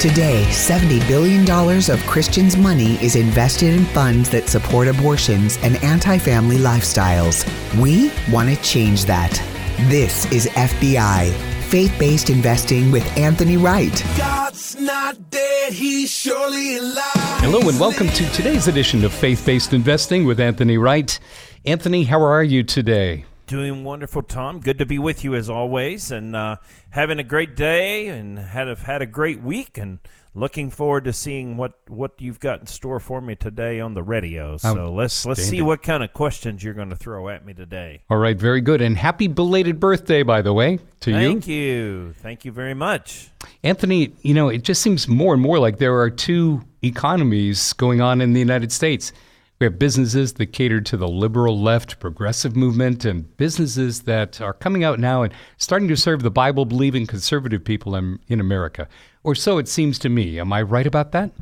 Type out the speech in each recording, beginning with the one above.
Today, $70 billion of Christians' money is invested in funds that support abortions and anti family lifestyles. We want to change that. This is FBI, faith based investing with Anthony Wright. God's not dead, he's surely alive. Hello, and welcome to today's edition of Faith Based Investing with Anthony Wright. Anthony, how are you today? Doing wonderful, Tom. Good to be with you as always, and uh, having a great day, and had a, had a great week, and looking forward to seeing what, what you've got in store for me today on the radio. So let's let's see what kind of questions you're going to throw at me today. All right, very good. And happy belated birthday, by the way, to Thank you. Thank you, thank you very much. Anthony, you know, it just seems more and more like there are two economies going on in the United States. We have businesses that cater to the liberal left progressive movement and businesses that are coming out now and starting to serve the Bible believing conservative people in, in America. Or so it seems to me. Am I right about that?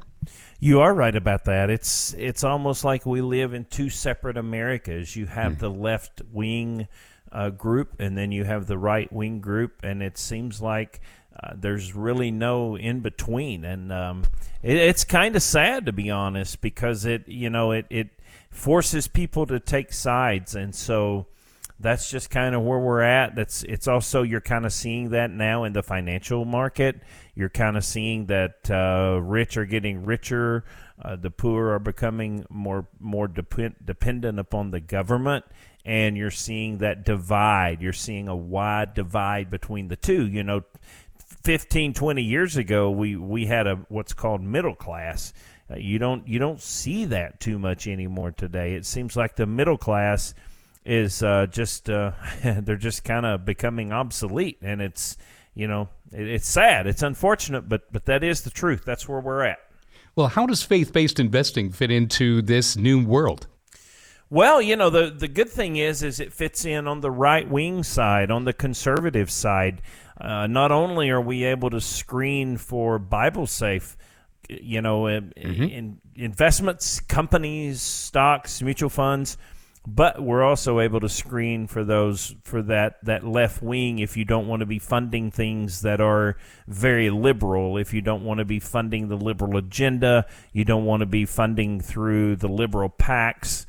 You are right about that. It's it's almost like we live in two separate Americas. You have the left wing uh, group, and then you have the right wing group, and it seems like uh, there's really no in between. And um, it, it's kind of sad to be honest, because it you know it it forces people to take sides, and so that's just kind of where we're at. That's it's also you're kind of seeing that now in the financial market. You're kind of seeing that uh, rich are getting richer, uh, the poor are becoming more more depend, dependent upon the government, and you're seeing that divide. You're seeing a wide divide between the two. You know, 15, 20 years ago, we we had a what's called middle class. Uh, you don't you don't see that too much anymore today. It seems like the middle class is uh, just uh, they're just kind of becoming obsolete, and it's you know it, it's sad, it's unfortunate, but but that is the truth. That's where we're at. Well, how does faith based investing fit into this new world? Well, you know the the good thing is is it fits in on the right wing side, on the conservative side. Uh, not only are we able to screen for Bible safe, you know, in, in investments, companies, stocks, mutual funds, but we're also able to screen for those for that that left wing if you don't want to be funding things that are very liberal if you don't want to be funding the liberal agenda you don't want to be funding through the liberal PACs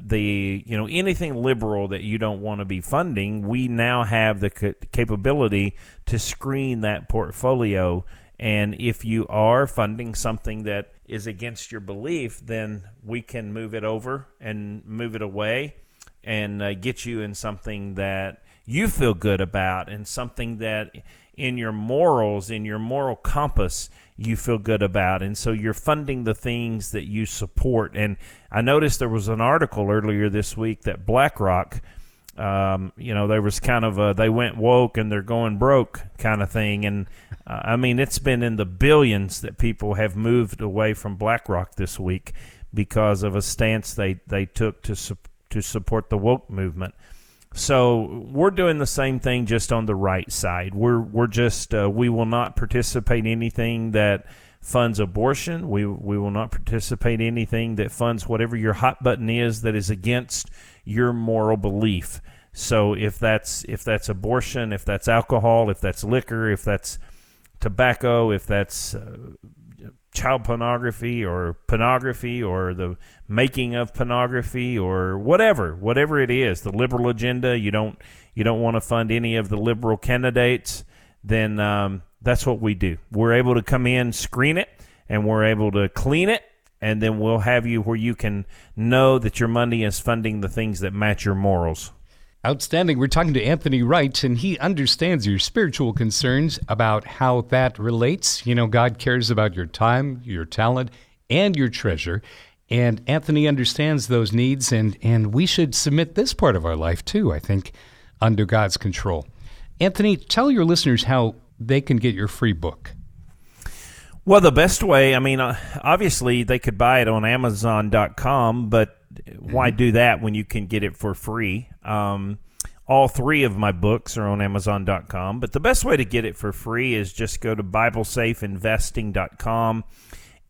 the you know anything liberal that you don't want to be funding we now have the ca- capability to screen that portfolio. And if you are funding something that is against your belief then we can move it over and move it away and uh, get you in something that you feel good about and something that in your morals in your moral compass you feel good about. And so you're funding the things that you support. And i noticed there was an article earlier this week that blackrock um, you know there was kind of a they went woke and they're going broke kind of thing. And uh, i mean it's been in the billions that people have moved away from blackrock this week because of a stance they they took to su- to support the woke movement so we're doing the same thing, just on the right side. We're we're just uh, we will not participate in anything that funds abortion. We we will not participate in anything that funds whatever your hot button is that is against your moral belief. So if that's if that's abortion, if that's alcohol, if that's liquor, if that's tobacco, if that's uh, child pornography or pornography or the making of pornography or whatever whatever it is the liberal agenda you don't you don't want to fund any of the liberal candidates then um, that's what we do. We're able to come in screen it and we're able to clean it and then we'll have you where you can know that your money is funding the things that match your morals Outstanding. We're talking to Anthony Wright, and he understands your spiritual concerns about how that relates. You know, God cares about your time, your talent, and your treasure. And Anthony understands those needs, and, and we should submit this part of our life too, I think, under God's control. Anthony, tell your listeners how they can get your free book. Well, the best way, I mean, uh, obviously they could buy it on Amazon.com, but why do that when you can get it for free? Um, all three of my books are on Amazon.com, but the best way to get it for free is just go to BibleSafeInvesting.com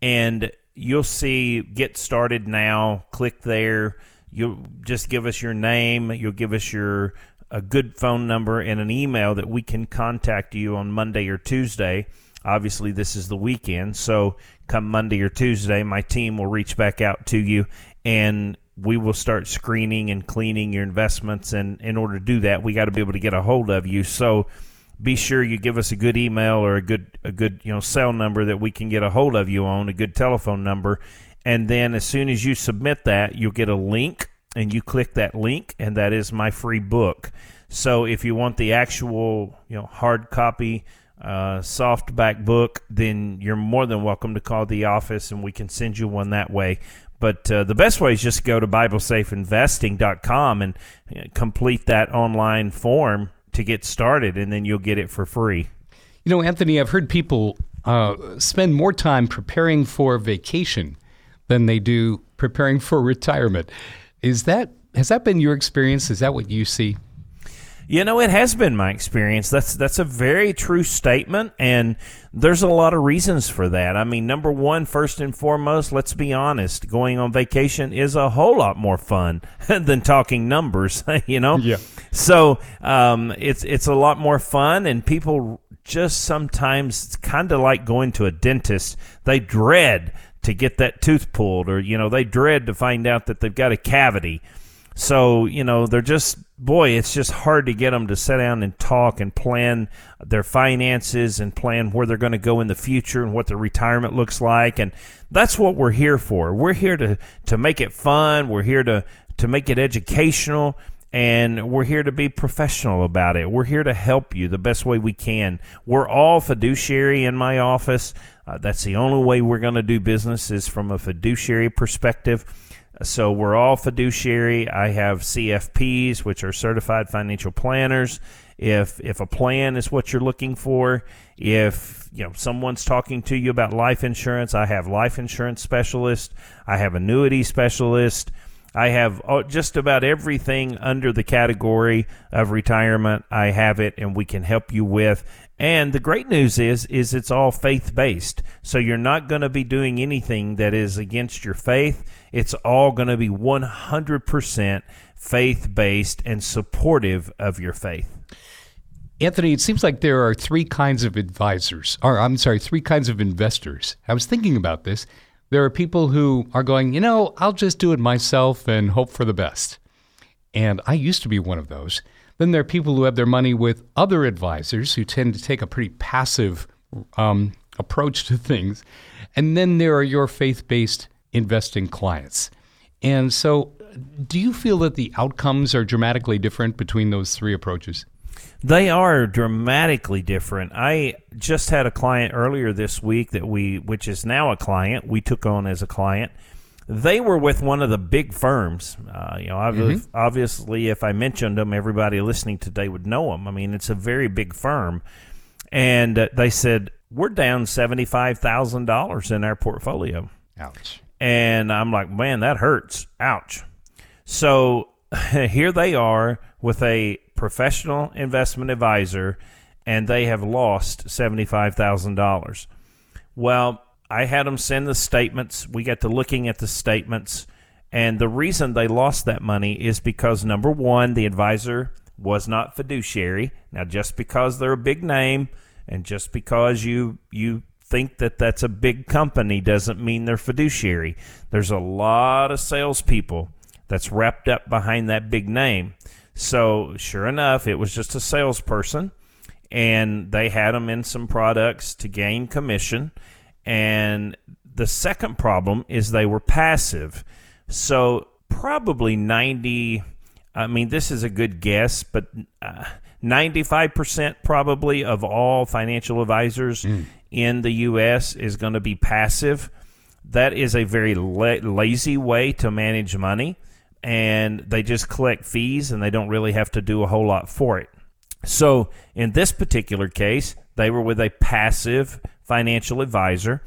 and you'll see Get Started Now. Click there. You'll just give us your name. You'll give us your a good phone number and an email that we can contact you on Monday or Tuesday Obviously, this is the weekend, so come Monday or Tuesday, my team will reach back out to you and we will start screening and cleaning your investments. And in order to do that, we got to be able to get a hold of you. So be sure you give us a good email or a good a good you know cell number that we can get a hold of you on, a good telephone number. And then as soon as you submit that, you'll get a link and you click that link and that is my free book. So if you want the actual, you know, hard copy uh, softback book, then you're more than welcome to call the office and we can send you one that way. But uh, the best way is just go to BibleSafeInvesting.com and uh, complete that online form to get started, and then you'll get it for free. You know, Anthony, I've heard people uh, spend more time preparing for vacation than they do preparing for retirement. Is that has that been your experience? Is that what you see? You know, it has been my experience. That's that's a very true statement, and there's a lot of reasons for that. I mean, number one, first and foremost, let's be honest. Going on vacation is a whole lot more fun than talking numbers. You know, yeah. So um, it's it's a lot more fun, and people just sometimes it's kind of like going to a dentist. They dread to get that tooth pulled, or you know, they dread to find out that they've got a cavity so, you know, they're just, boy, it's just hard to get them to sit down and talk and plan their finances and plan where they're going to go in the future and what their retirement looks like. And that's what we're here for. We're here to, to make it fun. We're here to, to make it educational and we're here to be professional about it. We're here to help you the best way we can. We're all fiduciary in my office. Uh, that's the only way we're going to do business is from a fiduciary perspective. So we're all fiduciary. I have CFPs, which are certified financial planners. If if a plan is what you're looking for, if you know someone's talking to you about life insurance, I have life insurance specialist. I have annuity specialist. I have oh, just about everything under the category of retirement. I have it, and we can help you with. And the great news is, is it's all faith based. So you're not going to be doing anything that is against your faith. It's all going to be 100% faith based and supportive of your faith. Anthony, it seems like there are three kinds of advisors, or I'm sorry, three kinds of investors. I was thinking about this. There are people who are going, you know, I'll just do it myself and hope for the best. And I used to be one of those. Then there are people who have their money with other advisors who tend to take a pretty passive um, approach to things. And then there are your faith based investing clients. And so, do you feel that the outcomes are dramatically different between those three approaches? They are dramatically different. I just had a client earlier this week that we, which is now a client, we took on as a client. They were with one of the big firms. Uh, you know, mm-hmm. obviously, if I mentioned them, everybody listening today would know them. I mean, it's a very big firm, and uh, they said we're down seventy five thousand dollars in our portfolio. Ouch. And I'm like, man, that hurts. Ouch. So here they are with a professional investment advisor, and they have lost $75,000. Well, I had them send the statements. We got to looking at the statements. And the reason they lost that money is because number one, the advisor was not fiduciary. Now, just because they're a big name and just because you you think that that's a big company doesn't mean they're fiduciary. There's a lot of salespeople that's wrapped up behind that big name. So, sure enough, it was just a salesperson, and they had them in some products to gain commission. And the second problem is they were passive. So, probably 90, I mean, this is a good guess, but. Uh, 95% probably of all financial advisors mm in the U.S. is going to be passive. That is a very la- lazy way to manage money, and they just collect fees and they don't really have to do a whole lot for it. So, in this particular case, they were with a passive financial advisor,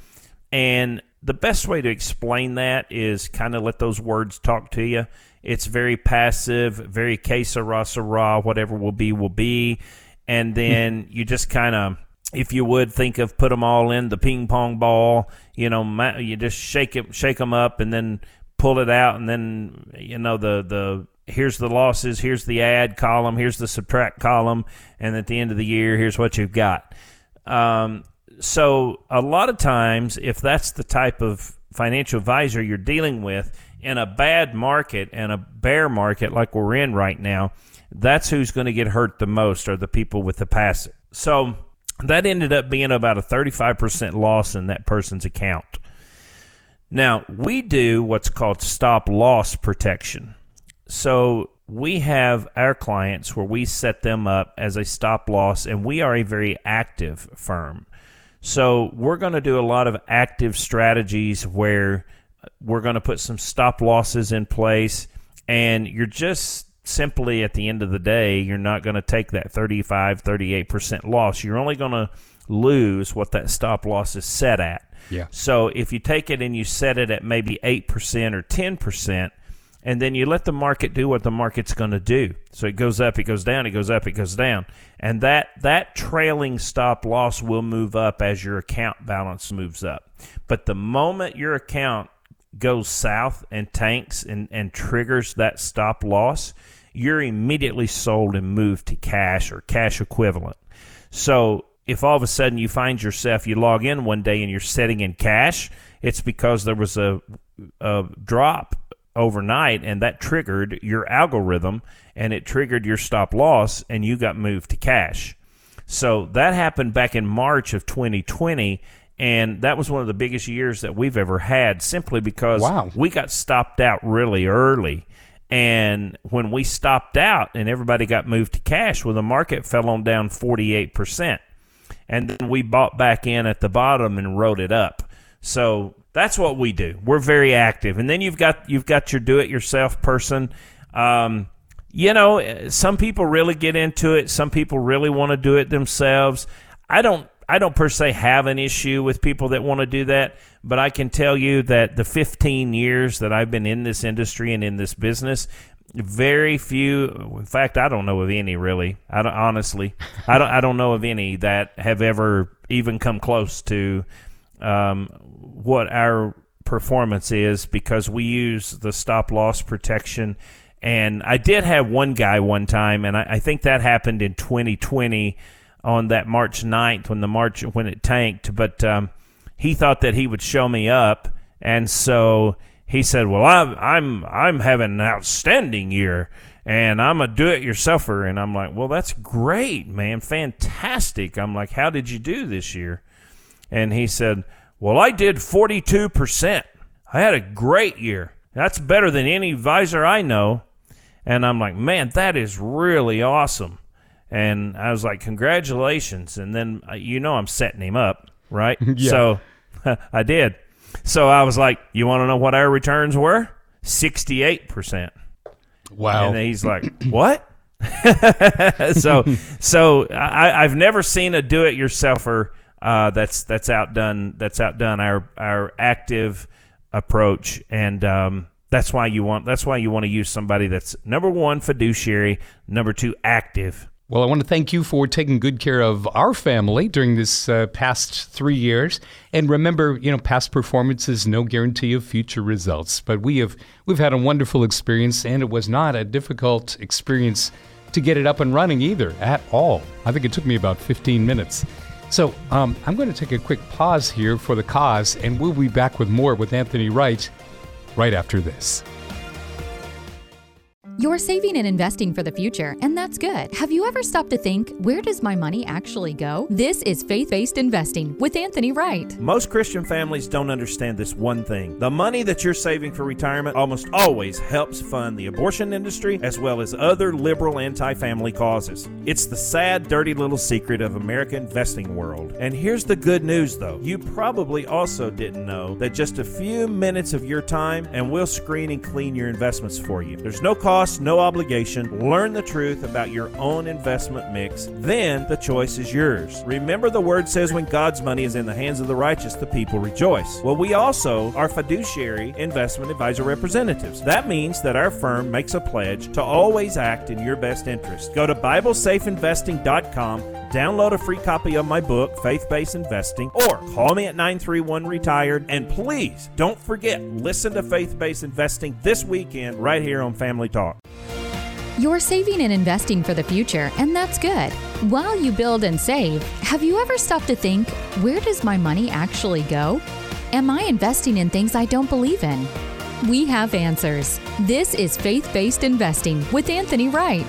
and the best way to explain that is kind of let those words talk to you. It's very passive, very que sera, sera, whatever will be, will be. And then you just kind of if you would think of put them all in the ping pong ball, you know, you just shake it, shake them up, and then pull it out, and then you know the the here's the losses, here's the add column, here's the subtract column, and at the end of the year, here's what you've got. Um, so a lot of times, if that's the type of financial advisor you're dealing with in a bad market and a bear market like we're in right now, that's who's going to get hurt the most are the people with the passive. So that ended up being about a 35% loss in that person's account. Now, we do what's called stop loss protection. So we have our clients where we set them up as a stop loss, and we are a very active firm. So we're going to do a lot of active strategies where we're going to put some stop losses in place, and you're just simply at the end of the day, you're not going to take that 35, 38% loss. You're only going to lose what that stop loss is set at. Yeah. So if you take it and you set it at maybe 8% or 10%, and then you let the market do what the market's going to do. So it goes up, it goes down, it goes up, it goes down. And that that trailing stop loss will move up as your account balance moves up. But the moment your account goes south and tanks and, and triggers that stop loss, you're immediately sold and moved to cash or cash equivalent. So if all of a sudden you find yourself, you log in one day and you're setting in cash, it's because there was a, a drop overnight and that triggered your algorithm and it triggered your stop loss and you got moved to cash. So that happened back in March of 2020 and that was one of the biggest years that we've ever had simply because wow. we got stopped out really early. And when we stopped out and everybody got moved to cash, well, the market fell on down 48%. And then we bought back in at the bottom and wrote it up. So that's what we do. We're very active. And then you've got you've got your do-it-yourself person. Um, you know, some people really get into it. Some people really want to do it themselves. I don't I don't per se have an issue with people that want to do that, but I can tell you that the 15 years that I've been in this industry and in this business, very few in fact I don't know of any really. I honestly. I don't I don't know of any that have ever even come close to um, what our performance is because we use the stop loss protection. And I did have one guy one time, and I, I think that happened in 2020 on that March 9th when the March when it tanked. But um, he thought that he would show me up, and so he said, "Well, I'm I'm I'm having an outstanding year." and I'm a do it yourselfer. And I'm like, well, that's great, man. Fantastic. I'm like, how did you do this year? And he said, well, I did 42%. I had a great year. That's better than any advisor I know. And I'm like, man, that is really awesome. And I was like, congratulations. And then, uh, you know, I'm setting him up, right? Yeah. So I did. So I was like, you want to know what our returns were? 68%. Wow. And he's like, what? so, so I, I've never seen a do-it-yourselfer uh, that's that's outdone that's outdone our our active approach, and um, that's why you want that's why you want to use somebody that's number one fiduciary, number two active. Well, I want to thank you for taking good care of our family during this uh, past three years. And remember, you know, past performance is no guarantee of future results. But we have we've had a wonderful experience, and it was not a difficult experience to get it up and running either at all. I think it took me about 15 minutes. So um, I'm going to take a quick pause here for the cause, and we'll be back with more with Anthony Wright right after this. You're saving and investing for the future, and that's good. Have you ever stopped to think, where does my money actually go? This is Faith Based Investing with Anthony Wright. Most Christian families don't understand this one thing. The money that you're saving for retirement almost always helps fund the abortion industry as well as other liberal anti family causes. It's the sad, dirty little secret of American investing world. And here's the good news though you probably also didn't know that just a few minutes of your time and we'll screen and clean your investments for you. There's no cost cost, no obligation. Learn the truth about your own investment mix. Then the choice is yours. Remember, the word says when God's money is in the hands of the righteous, the people rejoice. Well, we also are fiduciary investment advisor representatives. That means that our firm makes a pledge to always act in your best interest. Go to BibleSafeInvesting.com, download a free copy of my book, Faith Based Investing, or call me at 931 Retired. And please don't forget, listen to Faith Based Investing this weekend right here on Family Talk. You're saving and investing for the future, and that's good. While you build and save, have you ever stopped to think, where does my money actually go? Am I investing in things I don't believe in? We have answers. This is Faith Based Investing with Anthony Wright.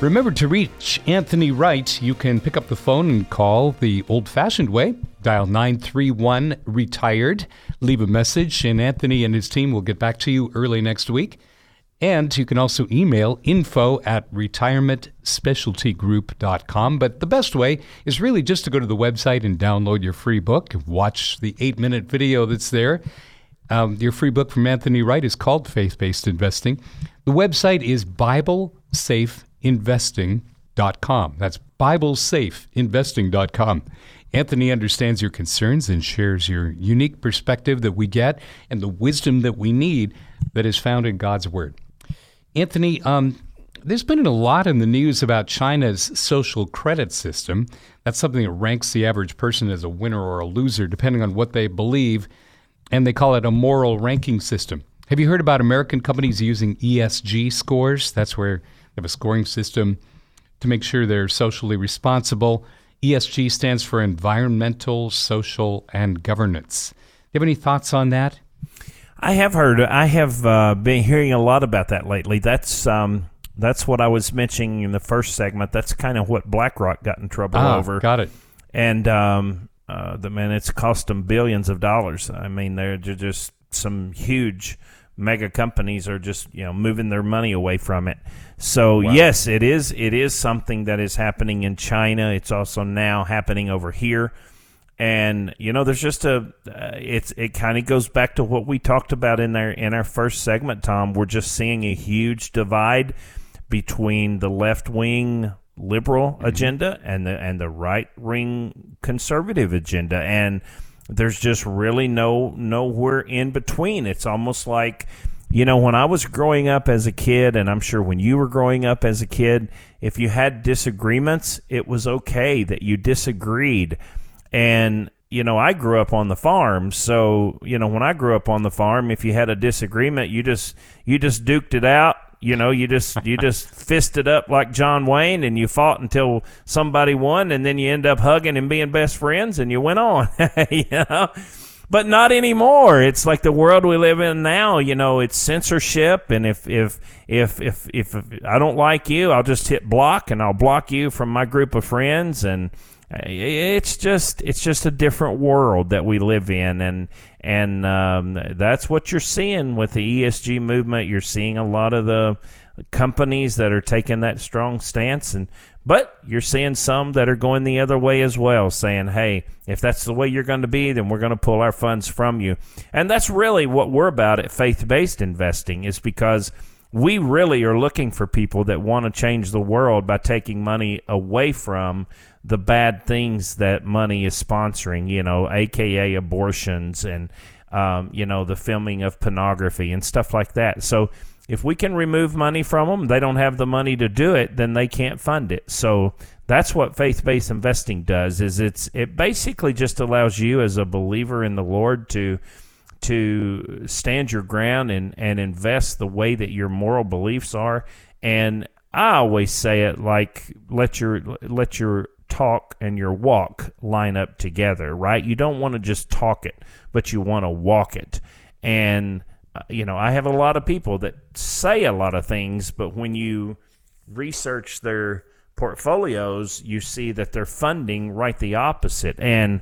Remember to reach Anthony Wright. You can pick up the phone and call the old fashioned way. Dial 931 retired. Leave a message, and Anthony and his team will get back to you early next week. And you can also email info at retirementspecialtygroup.com. But the best way is really just to go to the website and download your free book, watch the eight minute video that's there. Um, your free book from Anthony Wright is called Faith Based Investing. The website is BibleSafeInvesting.com. That's BibleSafeInvesting.com. Anthony understands your concerns and shares your unique perspective that we get and the wisdom that we need that is found in God's Word. Anthony, um, there's been a lot in the news about China's social credit system. That's something that ranks the average person as a winner or a loser, depending on what they believe, and they call it a moral ranking system. Have you heard about American companies using ESG scores? That's where they have a scoring system to make sure they're socially responsible. ESG stands for environmental, social, and governance. Do you have any thoughts on that? I have heard. I have uh, been hearing a lot about that lately. That's um, that's what I was mentioning in the first segment. That's kind of what BlackRock got in trouble Ah, over. got it. And um, uh, the man, it's cost them billions of dollars. I mean, they're ju- just some huge mega companies are just you know moving their money away from it. So yes, it is. It is something that is happening in China. It's also now happening over here and you know there's just a uh, it's it kind of goes back to what we talked about in our in our first segment tom. We're just seeing a huge divide between the left wing liberal agenda and the and the right wing conservative agenda. And there's just really no nowhere in between. It's almost like you know when i was growing up as a kid and i'm sure when you were growing up as a kid if you had disagreements it was okay that you disagreed and you know i grew up on the farm so you know when i grew up on the farm if you had a disagreement you just you just duked it out you know you just you just fisted up like john wayne and you fought until somebody won and then you end up hugging and being best friends and you went on you know but not anymore. It's like the world we live in now. You know, it's censorship, and if if if if if, I don't like you, I'll just hit block, and I'll block you from my group of friends, and it's just it's just a different world that we live in, and and um, that's what you're seeing with the ESG movement. You're seeing a lot of the companies that are taking that strong stance and but you're seeing some that are going the other way as well saying hey if that's the way you're going to be then we're going to pull our funds from you and that's really what we're about at faith-based investing is because we really are looking for people that want to change the world by taking money away from the bad things that money is sponsoring you know aka abortions and um, you know the filming of pornography and stuff like that so if we can remove money from them, they don't have the money to do it, then they can't fund it. So that's what faith-based investing does is it's it basically just allows you as a believer in the Lord to to stand your ground and and invest the way that your moral beliefs are and I always say it like let your let your talk and your walk line up together, right? You don't want to just talk it, but you want to walk it. And uh, you know, I have a lot of people that say a lot of things, but when you research their portfolios, you see that they're funding right the opposite. And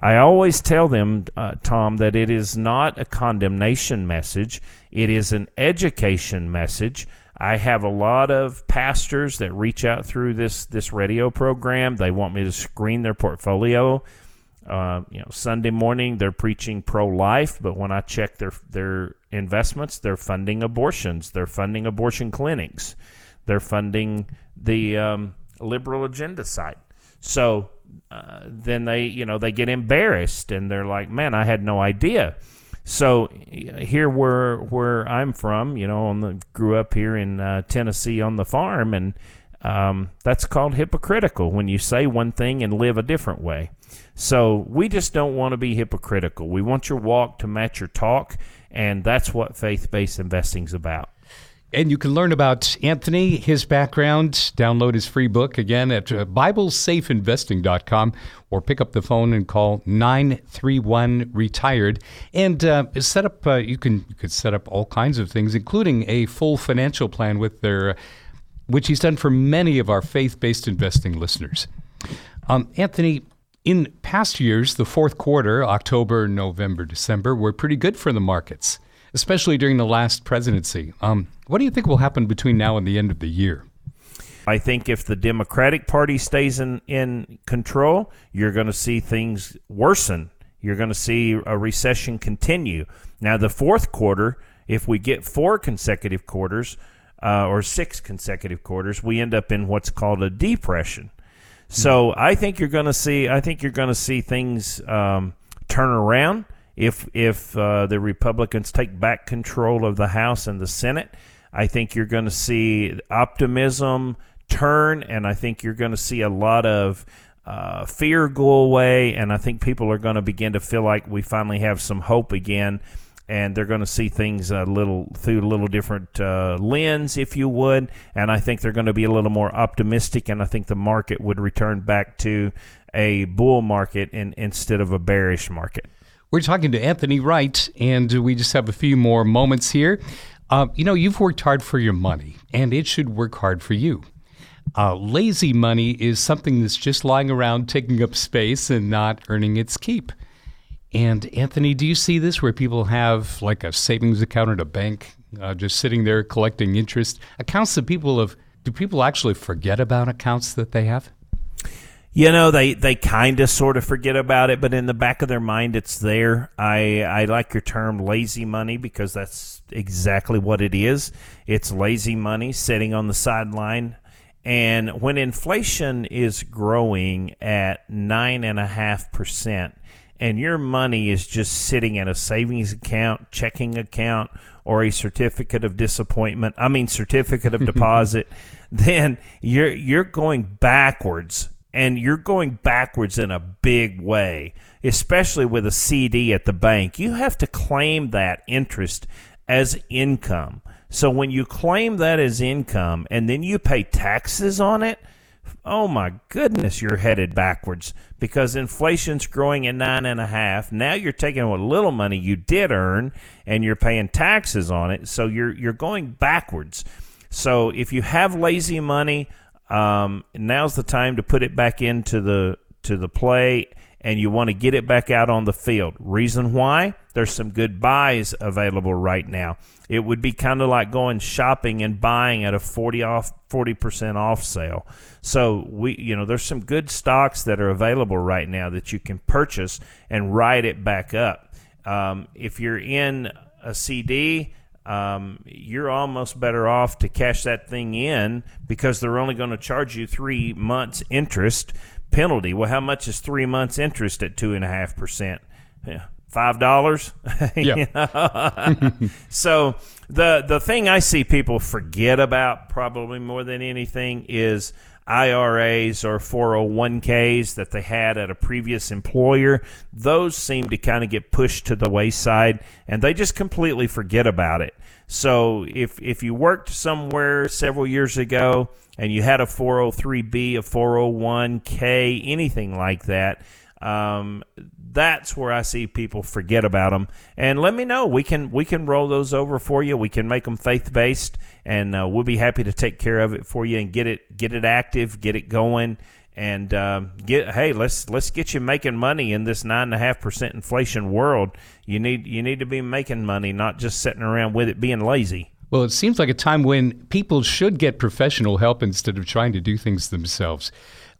I always tell them, uh, Tom, that it is not a condemnation message, it is an education message. I have a lot of pastors that reach out through this this radio program. They want me to screen their portfolio. Uh, you know, Sunday morning they're preaching pro-life, but when I check their their investments, they're funding abortions, they're funding abortion clinics, they're funding the um, liberal agenda side. So uh, then they, you know, they get embarrassed and they're like, "Man, I had no idea." So here, where where I'm from, you know, on the grew up here in uh, Tennessee on the farm, and um, that's called hypocritical when you say one thing and live a different way. So we just don't want to be hypocritical. We want your walk to match your talk, and that's what faith based investing is about. And you can learn about Anthony, his background, download his free book again at uh, BibleSafeInvesting.com or pick up the phone and call 931 Retired. And uh, set up, uh, you, can, you could set up all kinds of things, including a full financial plan with their, which he's done for many of our faith based investing listeners. Um, Anthony, in past years, the fourth quarter, October, November, December, were pretty good for the markets, especially during the last presidency. Um, what do you think will happen between now and the end of the year? I think if the Democratic Party stays in, in control, you're going to see things worsen. You're going to see a recession continue. Now, the fourth quarter, if we get four consecutive quarters uh, or six consecutive quarters, we end up in what's called a depression. So I think you're going to see. I think you're going to see things um, turn around if if uh, the Republicans take back control of the House and the Senate. I think you're going to see optimism turn, and I think you're going to see a lot of uh, fear go away, and I think people are going to begin to feel like we finally have some hope again and they're going to see things a little through a little different uh, lens, if you would. And I think they're going to be a little more optimistic, and I think the market would return back to a bull market in, instead of a bearish market. We're talking to Anthony Wright, and we just have a few more moments here. Uh, you know, you've worked hard for your money, and it should work hard for you. Uh, lazy money is something that's just lying around taking up space and not earning its keep. And Anthony, do you see this where people have like a savings account at a bank, uh, just sitting there collecting interest? Accounts that people have. Do people actually forget about accounts that they have? You know, they, they kind of sort of forget about it, but in the back of their mind, it's there. I, I like your term lazy money because that's exactly what it is. It's lazy money sitting on the sideline. And when inflation is growing at 9.5%, and your money is just sitting in a savings account, checking account, or a certificate of disappointment, I mean certificate of deposit, then you're you're going backwards and you're going backwards in a big way, especially with a CD at the bank. You have to claim that interest as income. So when you claim that as income and then you pay taxes on it, oh my goodness, you're headed backwards because inflation's growing at nine and a half. Now you're taking what little money you did earn and you're paying taxes on it, so you're you're going backwards. So if you have lazy money, um, now's the time to put it back into the to the play and you want to get it back out on the field. Reason why? There's some good buys available right now. It would be kind of like going shopping and buying at a 40 off 40% off sale. So we you know there's some good stocks that are available right now that you can purchase and ride it back up. Um, if you're in a CD, um, you're almost better off to cash that thing in because they're only going to charge you three months interest penalty. Well, how much is three months interest at two and a half percent? Five dollars. Yeah. so the the thing I see people forget about probably more than anything is IRAs or 401ks that they had at a previous employer. Those seem to kind of get pushed to the wayside and they just completely forget about it. So if if you worked somewhere several years ago and you had a 403b, a 401k, anything like that, um, that's where I see people forget about them. And let me know. We can we can roll those over for you. We can make them faith based, and uh, we'll be happy to take care of it for you and get it get it active, get it going, and um, get hey let's let's get you making money in this nine and a half percent inflation world. You need you need to be making money, not just sitting around with it being lazy. Well, it seems like a time when people should get professional help instead of trying to do things themselves.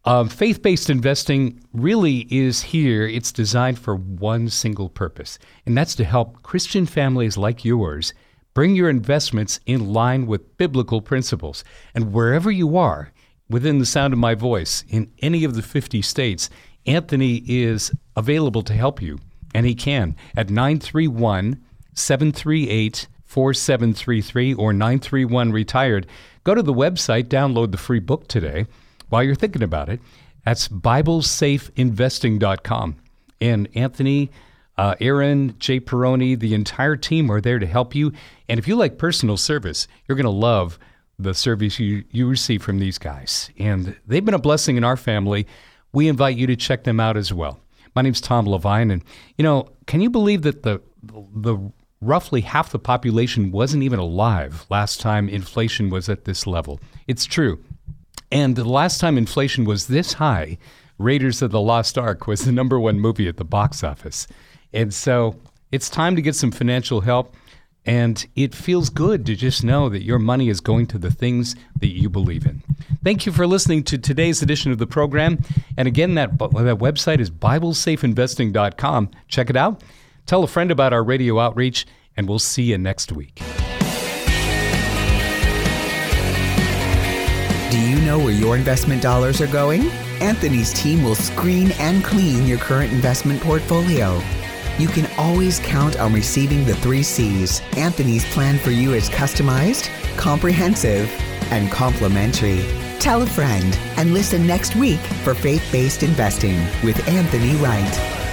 Um, Faith based investing really is here. It's designed for one single purpose, and that's to help Christian families like yours bring your investments in line with biblical principles. And wherever you are, within the sound of my voice, in any of the 50 states, Anthony is available to help you, and he can at 931 738 4733 or 931 Retired. Go to the website, download the free book today while you're thinking about it, that's BibleSafeInvesting.com. And Anthony, Uh, Aaron, Jay Peroni, the entire team are there to help you. And if you like personal service, you're going to love the service you, you receive from these guys. And they've been a blessing in our family. We invite you to check them out as well. My name's Tom Levine. And, you know, can you believe that the, the roughly half the population wasn't even alive last time inflation was at this level? It's true. And the last time inflation was this high, Raiders of the Lost Ark was the number one movie at the box office. And so it's time to get some financial help. And it feels good to just know that your money is going to the things that you believe in. Thank you for listening to today's edition of the program. And again, that, that website is BibleSafeInvesting.com. Check it out. Tell a friend about our radio outreach, and we'll see you next week. Know where your investment dollars are going? Anthony's team will screen and clean your current investment portfolio you can always count on receiving the three C's. Anthony's plan for you is customized, comprehensive, and complimentary. Tell a friend and listen next week for Faith Based Investing with Anthony Wright.